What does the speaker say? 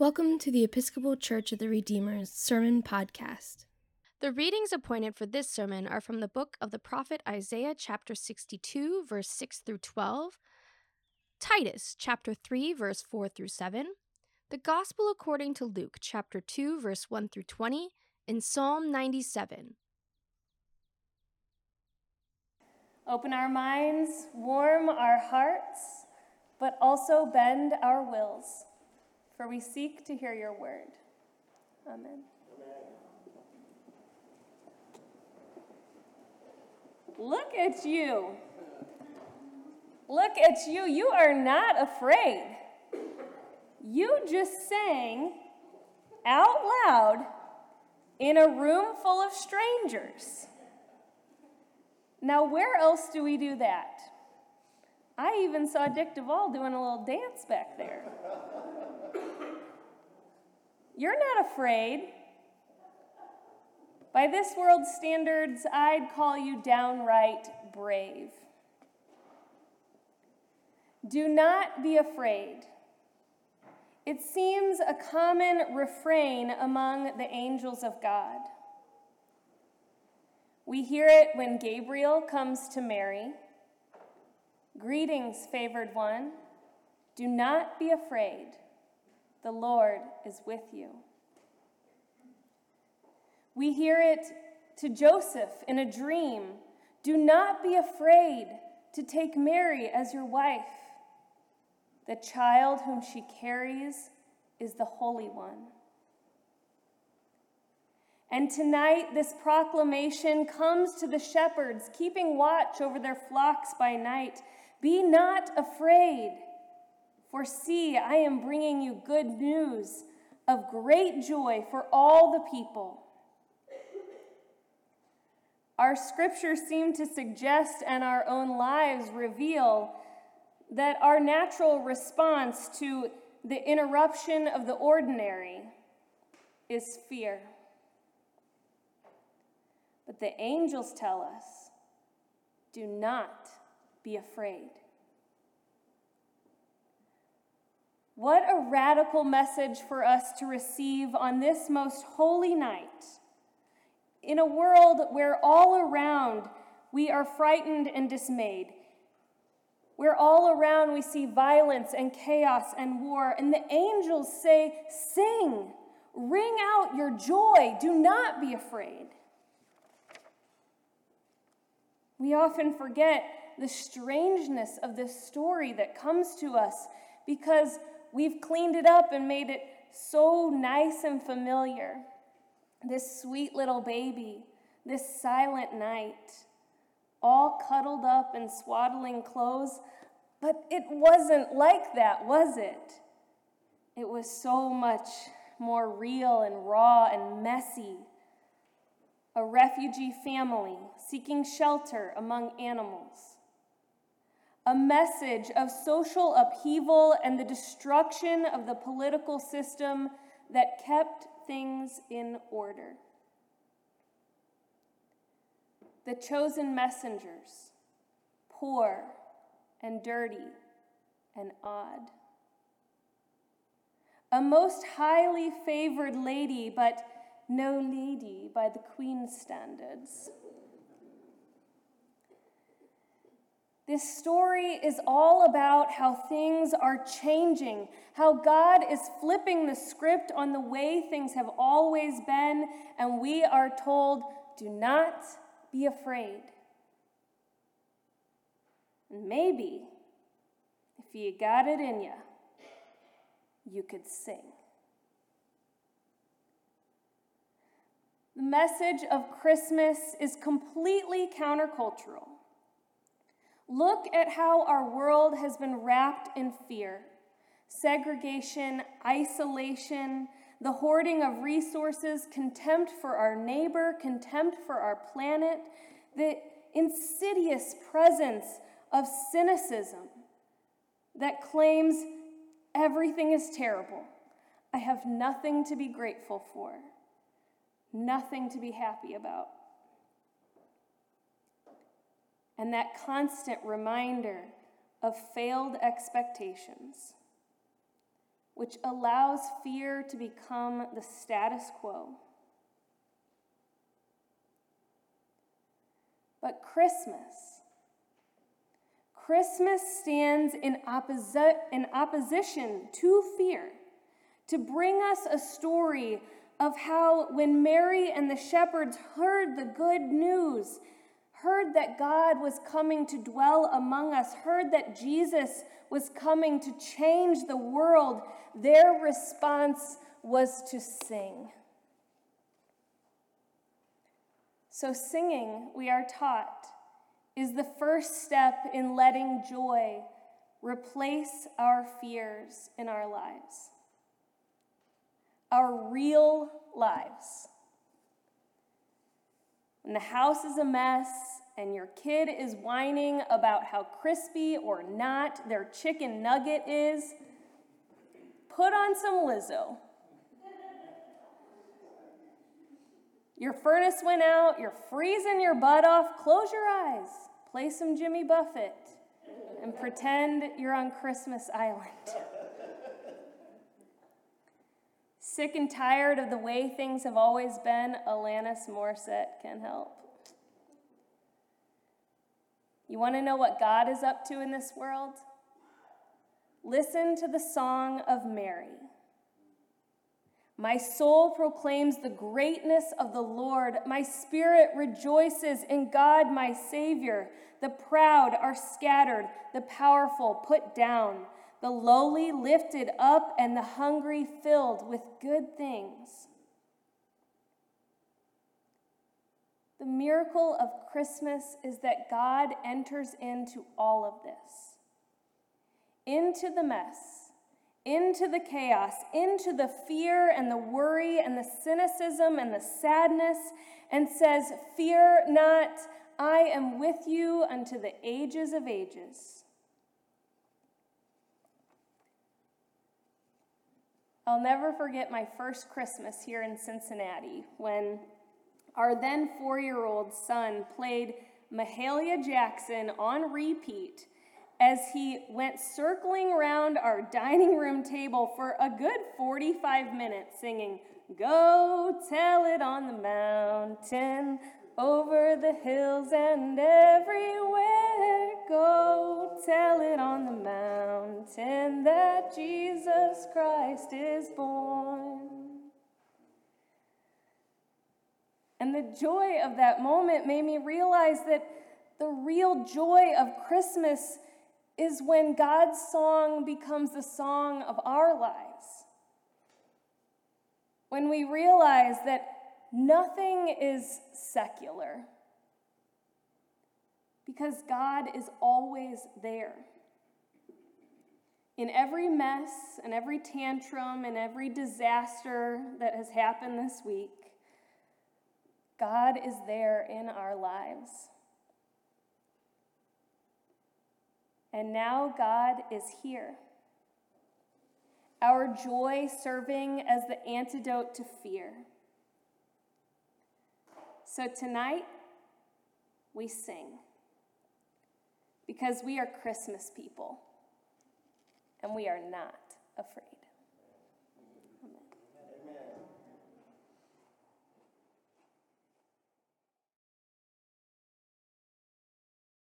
Welcome to the Episcopal Church of the Redeemer's Sermon Podcast. The readings appointed for this sermon are from the book of the prophet Isaiah, chapter 62, verse 6 through 12, Titus, chapter 3, verse 4 through 7, the Gospel according to Luke, chapter 2, verse 1 through 20, and Psalm 97. Open our minds, warm our hearts, but also bend our wills, for we seek to hear your word. Amen. Look at you. Look at you. You are not afraid. You just sang out loud in a room full of strangers. Now, where else do we do that? I even saw Dick Duvall doing a little dance back there. You're not afraid. By this world's standards, I'd call you downright brave. Do not be afraid. It seems a common refrain among the angels of God. We hear it when Gabriel comes to Mary. Greetings, favored one. Do not be afraid. The Lord is with you. We hear it to Joseph in a dream Do not be afraid to take Mary as your wife. The child whom she carries is the Holy One. And tonight, this proclamation comes to the shepherds, keeping watch over their flocks by night. Be not afraid, for see, I am bringing you good news of great joy for all the people. Our scriptures seem to suggest, and our own lives reveal, that our natural response to the interruption of the ordinary is fear. But the angels tell us do not be afraid. What a radical message for us to receive on this most holy night. In a world where all around we are frightened and dismayed, where all around we see violence and chaos and war, and the angels say, Sing, ring out your joy, do not be afraid. We often forget the strangeness of this story that comes to us because we've cleaned it up and made it so nice and familiar. This sweet little baby, this silent night, all cuddled up in swaddling clothes, but it wasn't like that, was it? It was so much more real and raw and messy a refugee family seeking shelter among animals, a message of social upheaval and the destruction of the political system that kept things in order. The chosen messengers, poor and dirty and odd. A most highly favored lady, but no lady by the Queen's standards. This story is all about how things are changing, how God is flipping the script on the way things have always been, and we are told, do not be afraid. And maybe, if you got it in you, you could sing. The message of Christmas is completely countercultural. Look at how our world has been wrapped in fear segregation, isolation, the hoarding of resources, contempt for our neighbor, contempt for our planet, the insidious presence of cynicism that claims everything is terrible. I have nothing to be grateful for nothing to be happy about. And that constant reminder of failed expectations. which allows fear to become the status quo. But Christmas, Christmas stands in, opposi- in opposition to fear to bring us a story of how when Mary and the shepherds heard the good news, heard that God was coming to dwell among us, heard that Jesus was coming to change the world, their response was to sing. So, singing, we are taught, is the first step in letting joy replace our fears in our lives our real lives. When the house is a mess and your kid is whining about how crispy or not their chicken nugget is, put on some Lizzo. Your furnace went out, you're freezing your butt off, close your eyes, play some Jimmy Buffett, and pretend you're on Christmas Island. Sick and tired of the way things have always been, Alanis Morissette can help. You want to know what God is up to in this world? Listen to the song of Mary. My soul proclaims the greatness of the Lord. My spirit rejoices in God, my Savior. The proud are scattered, the powerful put down the lowly lifted up, and the hungry filled with good things. The miracle of Christmas is that God enters into all of this, into the mess, into the chaos, into the fear and the worry and the cynicism and the sadness, and says, Fear not, I am with you unto the ages of ages. I'll never forget my first Christmas here in Cincinnati when our then four year old son played Mahalia Jackson on repeat as he went circling around our dining room table for a good 45 minutes singing, Go tell it on the mountain, over the hills and everywhere. Go tell it on the mountain that Jesus Christ is born. And the joy of that moment made me realize that the real joy of Christmas is when God's song becomes the song of our lives. When we realize that nothing is secular because God is always there. In every mess and every tantrum and every disaster that has happened this week, God is there in our lives. And now God is here. Our joy serving as the antidote to fear. So tonight, we sing because we are Christmas people and we are not afraid.